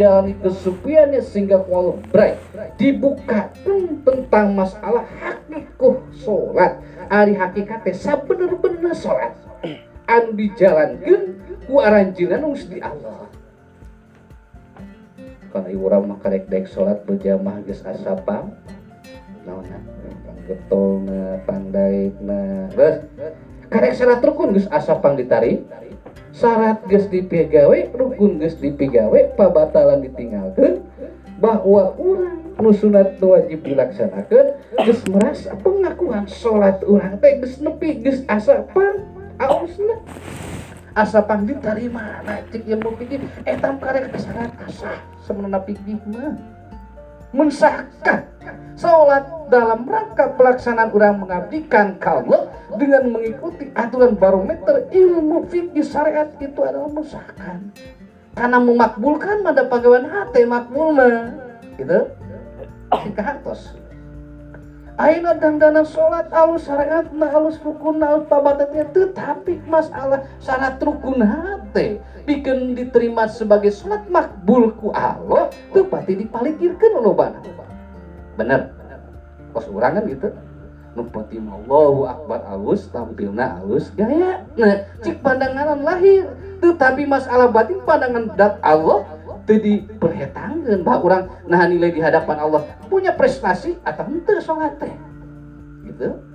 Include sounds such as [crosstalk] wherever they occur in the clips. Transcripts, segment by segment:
menjalani kesupiannya sehingga kalau bray dibuka tentang masalah hakikuh sholat. Hari hakikatnya bener-bener sholat. Anu dijalankan ku aranjeunna nu di Allah. Kana urang mah karek daek salat berjamaah geus asapam naonna getolna pandaikna geus. Karek salat rukun geus asapang ditari syarat geus dipigawe rukun geus dipigawe pabatalan ditinggalkan bahwa orang nu sunat nu wajib dilaksanakan geus merasa pengakuan salat urang teh geus nepi geus asa pan ausna asa pang diterima nah cik yang mau pikir etam karek kesalahan asa sebenarnya pikir mah mensahkan sholat dalam rangka pelaksanaan orang mengabdikan kalau dengan mengikuti aturan barometer ilmu fikih syariat itu adalah mensahkan. Karena memakbulkan pada pegawai hati makbul mah. Gitu. Singkat hartos. Aina dana sholat alus syariat na alus rukun alus pabadatnya tetapi masalah syarat rukun hati bikin diterima sebagai sholat makbul ku Allah tuh pasti dipalikirkan bana bener. Kos orang kan gitu. Numpati Allahu akbar alus tampilna alus gaya nah cik pandangan lahir. Tetapi masalah batin pandangan dat Allah tadi perhetangkan bahwa orang nah nilai di hadapan Allah punya prestasi atau ente teh? Gitu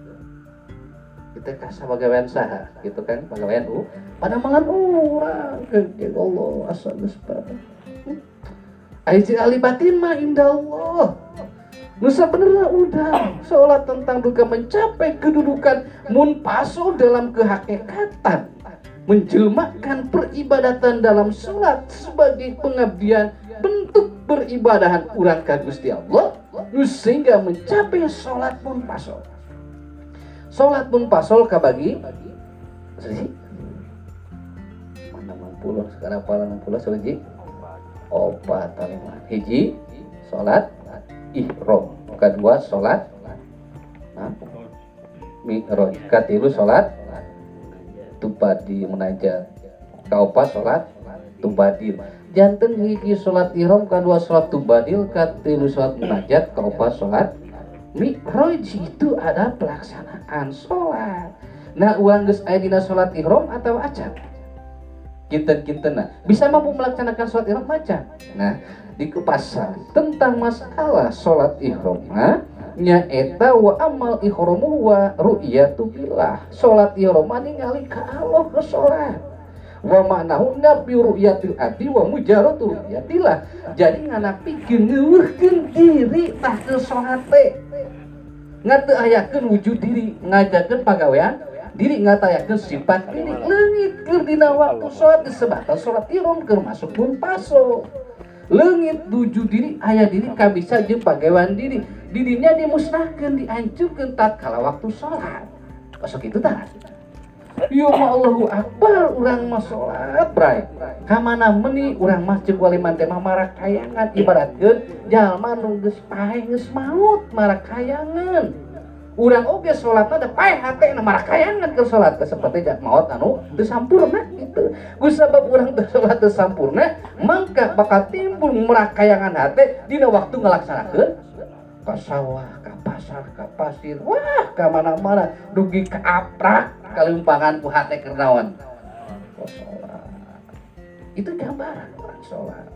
kan sebagai saha gitu kan? Pegawaian u pada mangan orang ke Allah asal sepatu Ayo ali batin mah indah Allah Nusa bener udah sholat tentang duka mencapai kedudukan munpaso dalam kehakikatan menjelmakan peribadatan dalam sholat sebagai pengabdian bentuk peribadahan ka Gusti Allah sehingga mencapai sholat pun pasol sholat pun pasol kabagi mana puluh sekarang apa enam puluh selagi opat. Lima hiji sholat ihrom kedua sholat nah, mi'raj. Katilu sholat tubadi munajat. Kaupa sholat tubadil jantan hiji sholat ihram kedua sholat tubadil katilu sholat munajat kaupa sholat mi'raj itu ada pelaksanaan sholat. Nah uang gus dina sholat ihram atau acan kita nah bisa mampu melaksanakan sholat ihram macam? Nah di kepasan tentang masalah sholat ihram nah nya eta wa amal ihramu wa ru'yatu billah. Salat ihram ningali ka Allah ke salat wa ma'nahu nabi ru'yatil adi wa mujaratu ru'yatillah jadi nganapikeun ngeuweuhkeun diri tah ke salat teh ngate ayakeun wujud diri ngajakeun pagawean diri ngatayakeun sifat diri. Leungit keur dina waktu salat disebatan salat ihram keur masuk pun paso. Leungit wujud diri ayah diri kabisa jeung pagawean diri. Dirinya dimusnahkan dihancurkan tak kala waktu sholat. Masuk itu tak Ya Allahu Akbar orang mah sholat bray. Kamana meni orang masjid wali mantema marak kayangan ibaratkan jalma nunggus pahe nges maut marak kayangan Urang oge sholat ada pahe hati na marak kayangan ke sholat seperti jak maut anu desampurna gitu. Gus sebab urang sholat desampurna mangka bakal timbul marak kayangan hati dina waktu ngelaksanakan ke sawah ke pasar ke pasir. Wah ke mana-mana dugi ke aprak kelimpangan ku hati kernawan itu gambaran orang sholat.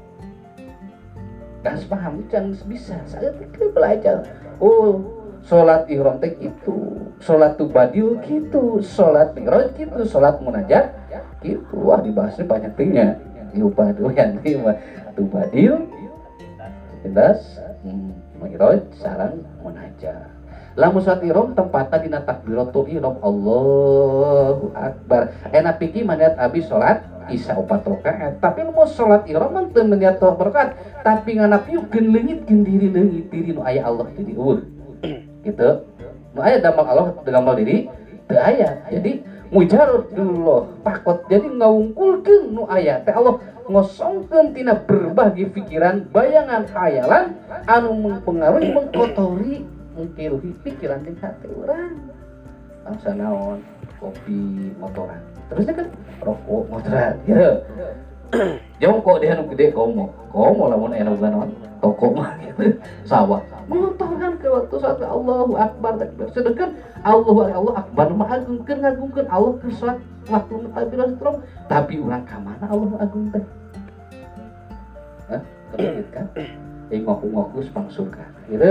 Gas paham jangan bisa. Saya pikir belajar. Oh sholat ihram teh gitu. Sholat tubadil gitu. Sholat mi'raj gitu. Sholat munajat gitu. Wah dibahasnya banyak tingnya diubah dulu yang tubadil. Jelas? Hmm Mi'raj sarang munajat lamun saat irom tempatnya dina takbiratul irom Allahu Akbar. Enak pikir maniat abis sholat isya opat rakaat. Tapi mau sholat irom teu maniat berkat. Tapi ngana piukeun leungit keun diri leungit diri nu aya Allah jadi ur gitu. Nu aya damel Allah damel diri teu aya jadi mujarab dulu pakot jadi ngawungkulkeun nu aya teh Allah ngosongkeun tina berbagi pikiran bayangan khayalan anu mempengaruhi mengkotori mengkiruhi pikiran di hati orang bangsa naon? Kopi motoran. Terusnya kan rokok motoran. Ya [clears throat] jongkok dia nu gede komo komo lamun enak naon toko mah gitu [laughs] sawah kan ke waktu saat Allahu Akbar takbir sedangkan Allahu Allah Akbar mah agungkeun ngagungkeun Allah ke saat waktu takbir strom tapi urang ka mana Allah agung teh Hah? kan? Ngoku-ngoku sepang suka. Gitu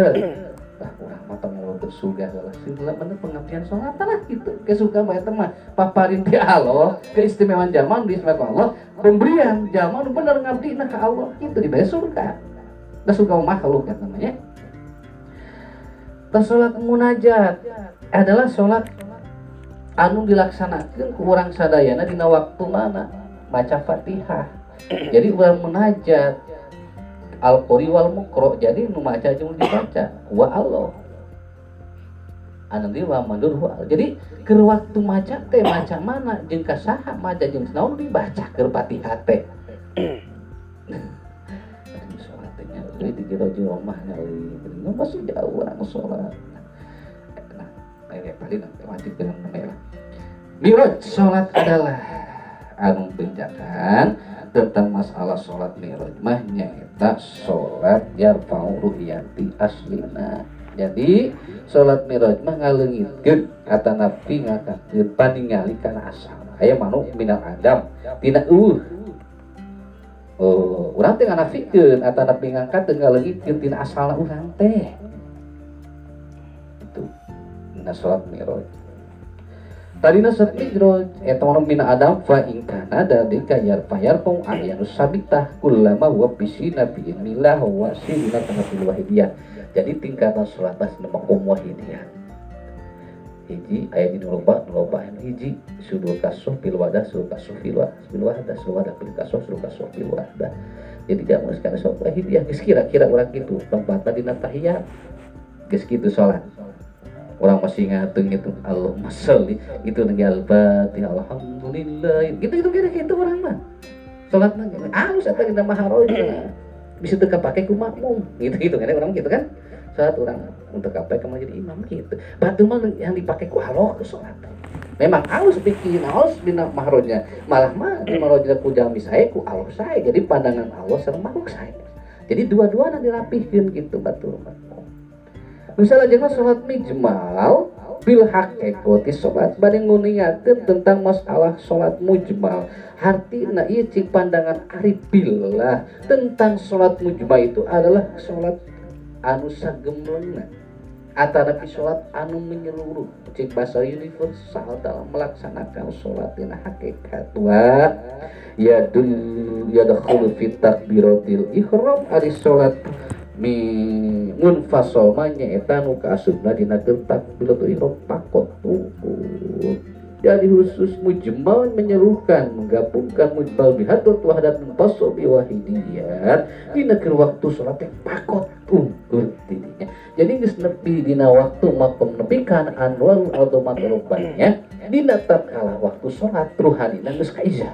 mau bersuga lah. Sila mana pengabdian sholat lah gitu. Kesuka banyak teman. Paparin di Allah keistimewaan zaman di Allah. Pemberian zaman benar ngabdi nah ke Allah. Itu di surga. Nah surga makhluk kan namanya. Tas sholat munajat adalah sholat anu dilaksanakan kurang sadayana di waktu mana? Baca fatihah. Jadi orang munajat al qori wal mukro jadi nu maca jeung dibaca. Wa Allah. Anu wa mandur wa jadi ke waktu maca teh maca mana? Jeung kasaha maca jeung naon dibaca ke Fatihah teh? Jadi dikira rumah nyali. Ini masih jauh orang sholat. Nah ini paling nanti wajib dengan namanya Miraj sholat adalah anu penjakan tentang masalah sholat miraj mah nyata sholat yarfa'u ruhiyati aslina jadi sholat miraj mah ngalengitkeun kata nabi ngakakeun paningali kana asal aya manuk minal adam tidak uh Oh, orang teh nganafikeun atau nabi ngangkat teu ngalengitkeun tina asalna urang teh. Itu. Nah, sholat miraj Tadina satmidroj eta mana mina adam fa in kana dalika yarfa yarfau ayanu sabitah kullama wa bisina bi ilmillah wa sirina kana fil wahidiyah. Jadi tingkatan salat nama makom wahidiyah. Hiji aya di loba loba hiji sudul kasuh pil wadah sudul kasuh pil wadah pil wadah sudul wadah pil kasuh sudul kasuh pil wadah. Jadi jamu sekarang salat wahidiyah kira-kira urang kitu tempatna dina tahiyat. Geus kitu orang masih ngatung itu Allah masali itu tinggal bati alhamdulillah. Gitu gitu kira gitu orang mah. Sholat nang halus atau kita maharoja bisa teka pakai ku makmum. Gitu gitu kan orang gitu kan. Saat orang untuk apa kamu jadi imam gitu. Batu mah yang dipakai ku halo ke sholat. Memang halus bikin halus bina maharoja malah mah di maharoja ku jami saya ku Allah saya jadi pandangan Allah sama makhluk saya jadi dua-dua nanti rapihkan gitu batu mah misalnya jangan sholat mijmal bil hakikoti sholat badai nguningakan tentang masalah sholat mujmal. Artinya iya cik pandangan ari billah tentang sholat mujmal itu adalah sholat anu atau nabi sholat anu menyeluruh. Cik bahasa universal dalam melaksanakan sholat ini hakikat wa ya dul ya dakhulu fit takbiratil ihram ari sholat mi munfasol eta nu kaasubna dina gentak bila tu pakot tubuh jadi khusus mujmal menyerukan menggabungkan mujmal bihadat wahdat munfasol biwahidiyat di negeri waktu yang pakot unggul tidinya jadi geus nepi dina waktu makom nepikan anwar atau matrubanya dina tatkala waktu sholat ruhanina geus kaizah.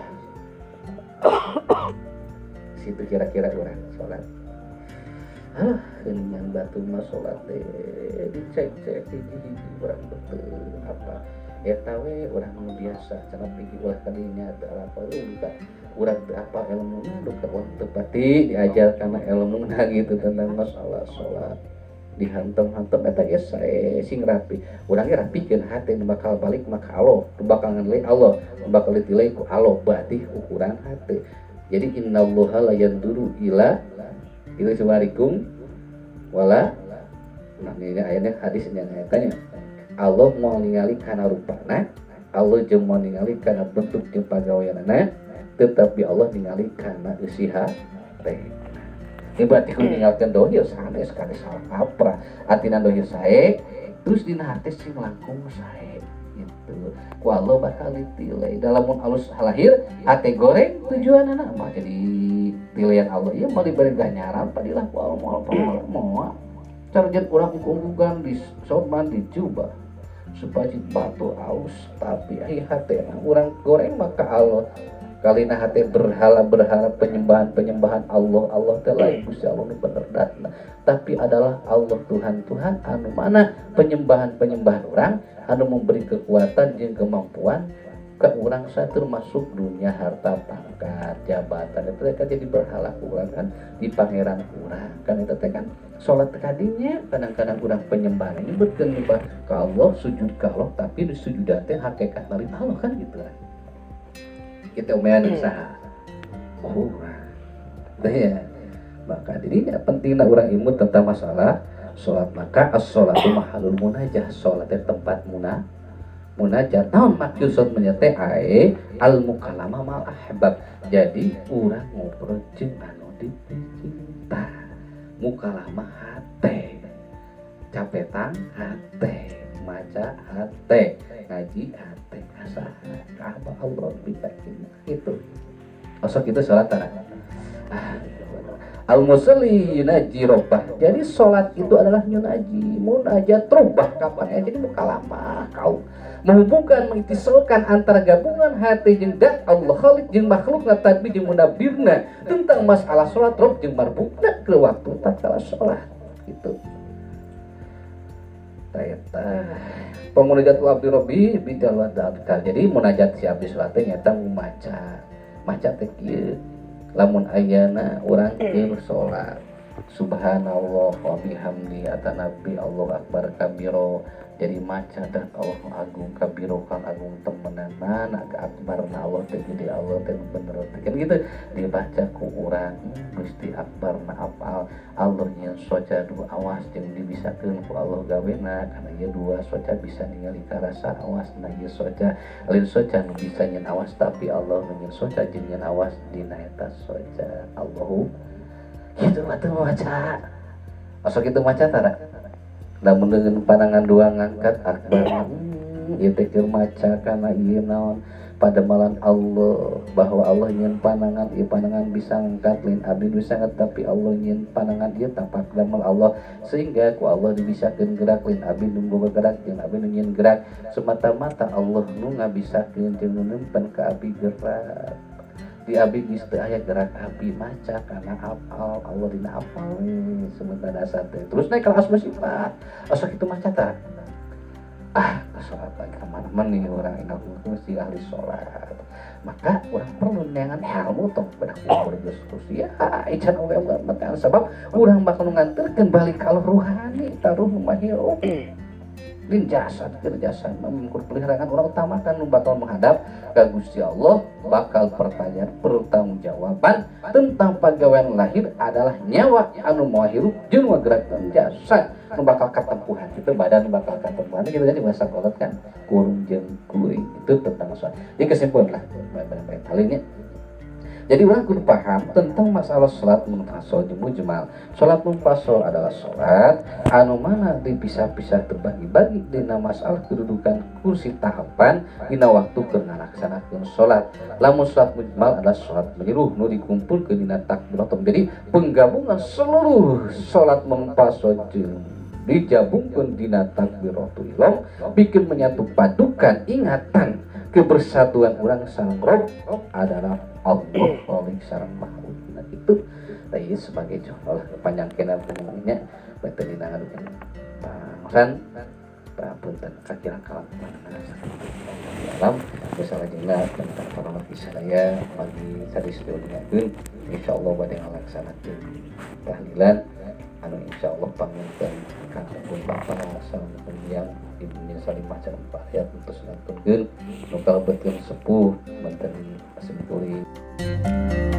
[coughs] Situ kira-kira orang sholat ah dengan batu mas sholat deh dicek cek hiji orang betul apa? Ya tahu orang biasa cara pikir ulah kalinya ada apa lu buka orang apa ilmunya duka waktu pati diajar karena ilmu nah gitu tentang masalah sholat. Dihantam-hantam eta geus saya sing rapi. Urangnya rapikeun hati bakal balik maka Allah bakal nganlai Allah bakal ditilai ku Allah berarti ukuran hati. Jadi innallaha la yanduru ila itu subharikum wala. Nah ini ayatnya hadis yang ayatnya Allah mau ningali karena rupana Allah jeung mau ningali karena bentuk jeung pagaweanana tetapi Allah ningali karena usiha teh. Ini berarti kun ninggalkan dohir sanes sekali salah kaprah artinya dohir saya terus dina hati sing langkung saya gitu bakal ditilai dalam alus halahir ate goreng tujuan anak. Mah jadi pilihan Allah iya mau diberi ganyaran padilah ku Allah mau apa mau carjan kurang kukukan di soban dicoba supaya batu aus tapi ayah hati orang goreng maka Allah kali nah hati berhala berhala penyembahan penyembahan Allah. Allah telah ibu Allah bener datna tapi adalah Allah Tuhan Tuhan anu mana? Penyembahan penyembahan orang anu memberi kekuatan dan kemampuan ke orang saya termasuk dunia harta pangkat jabatan. Itu kan jadi berhala kurang kan di pangeran kurang kan itu kan sholat kadinya. Kadang-kadang kurang penyembah ini betul nyembah ke Allah sujud ke Allah tapi di sujud teh hakikat dari Allah kan gitu kan kita umayan usaha. Kurang ya maka jadi pentingnya orang ilmu tentang masalah sholat. Maka as sholatu mahalul munajah. Sholat tempat munah munajat naon maksud menyete ae al mukalama mal ahbab. Jadi urang ngobrol jeung anu dicinta mukalama hate. Capetan hate maca hate ngaji hate asa kaaba Allah bisa itu. Osok salat ah al musalli yunaji robbah jadi sholat itu adalah yunaji munajat robah kapan ya jadi mukalamah kau. Menghubungkan mengitisalkan antara gabungan hati jeung dat Allah khalik jeung makhluk tapi jeung munabirna tentang masalah sholat rob jeung marbukna ke waktu tatkala sholat. Itu Tayata pemunajat abdi robi bidal wadabkar jadi munajat si abdi sholat nyata maca. Maca teh lamun ayana orang kieu sholat subhanallah wa bihamdi atanabi Allah akbar kabiro. Jadi maca dan Allah agung kabirokan agung temenan. Mana ke akbar na Allah teh jadi Allah teh bener. Kan gitu dibaca ku urang Gusti akbar na apal. Allah nyen soca dua awas jeung dibisakeun ku Allah gawena karena ieu dua soca bisa ningali karasa awas na ieu soca lain soca nu bisa nyen awas tapi Allah nyen soca jeung awas dina eta soca Allahu gitu atuh maca Masuk itu maca tara? Namun dengan pandangan dua ngangkat akbar hmm, itu maca karena iya naon? Pada malam Allah bahwa Allah ingin pandangan iya pandangan bisa ngangkat lin abdi bisa ngangkat tapi Allah ingin pandangan iya tampak damal Allah. Sehingga ku Allah dibisakan gerak lin abdi nunggu bergerak yang abdi ingin gerak. Semata-mata Allah nu ngabisakeun jeung numpen ke abdi gerak di abi istri ayat gerak api maca karena apal Allah dina apal sementara sate terus naik kelas bersifat asal itu maca ah sholat lagi ke mana-mana nih orang yang aku mesti ahli sholat. Maka orang perlu dengan ilmu toh bedak berdiskusi. Ya ican oke oke sebab orang bakal nganterkan balik kalau ruhani taruh rumah hirup din jasad ke jasad mengukur peliharaan orang utamakan nu bakal menghadap ke Gusti Allah. Bakal pertanyaan pertanggungjawaban tentang pegawaian lahir adalah nyawa anu mau hirup jeung gerak dan jasad nu bakal ketempuhan itu badan bakal ketempuhan. Kita jadi bahasa kolot kan kurung jeung kuring itu tentang soal jadi kesimpulan lah baik-baik hal ini jadi orang kudu paham tentang masalah sholat munfaso jemu jemal sholat munfaso adalah sholat anu mana dipisah-pisah terbagi-bagi dina masalah kedudukan kursi tahapan dina waktu kena laksanakan sholat. Lamun sholat mujmal adalah sholat menyeluruh nu dikumpul ke dina takbiratum jadi penggabungan seluruh sholat munfaso jeung dijabungkan dina takbiratul ilom bikin menyatu padukan ingatan kebersatuan orang sang rob adalah Allah paling sarang makhluk. Nah itu tadi sebagai contoh kepanjang kena pengumumannya. Betul di nangan kan punten kakira kalam. Alam misalnya juga tentang para saya bagi tadi sudah dengarkan insya pada ngalaksanakan tahlilan anu insya Allah panggilkan kakakun bapak assalamualaikum yang ibunya saling macam ayat untuk senang tunggul nukal betul sepuh menteri asing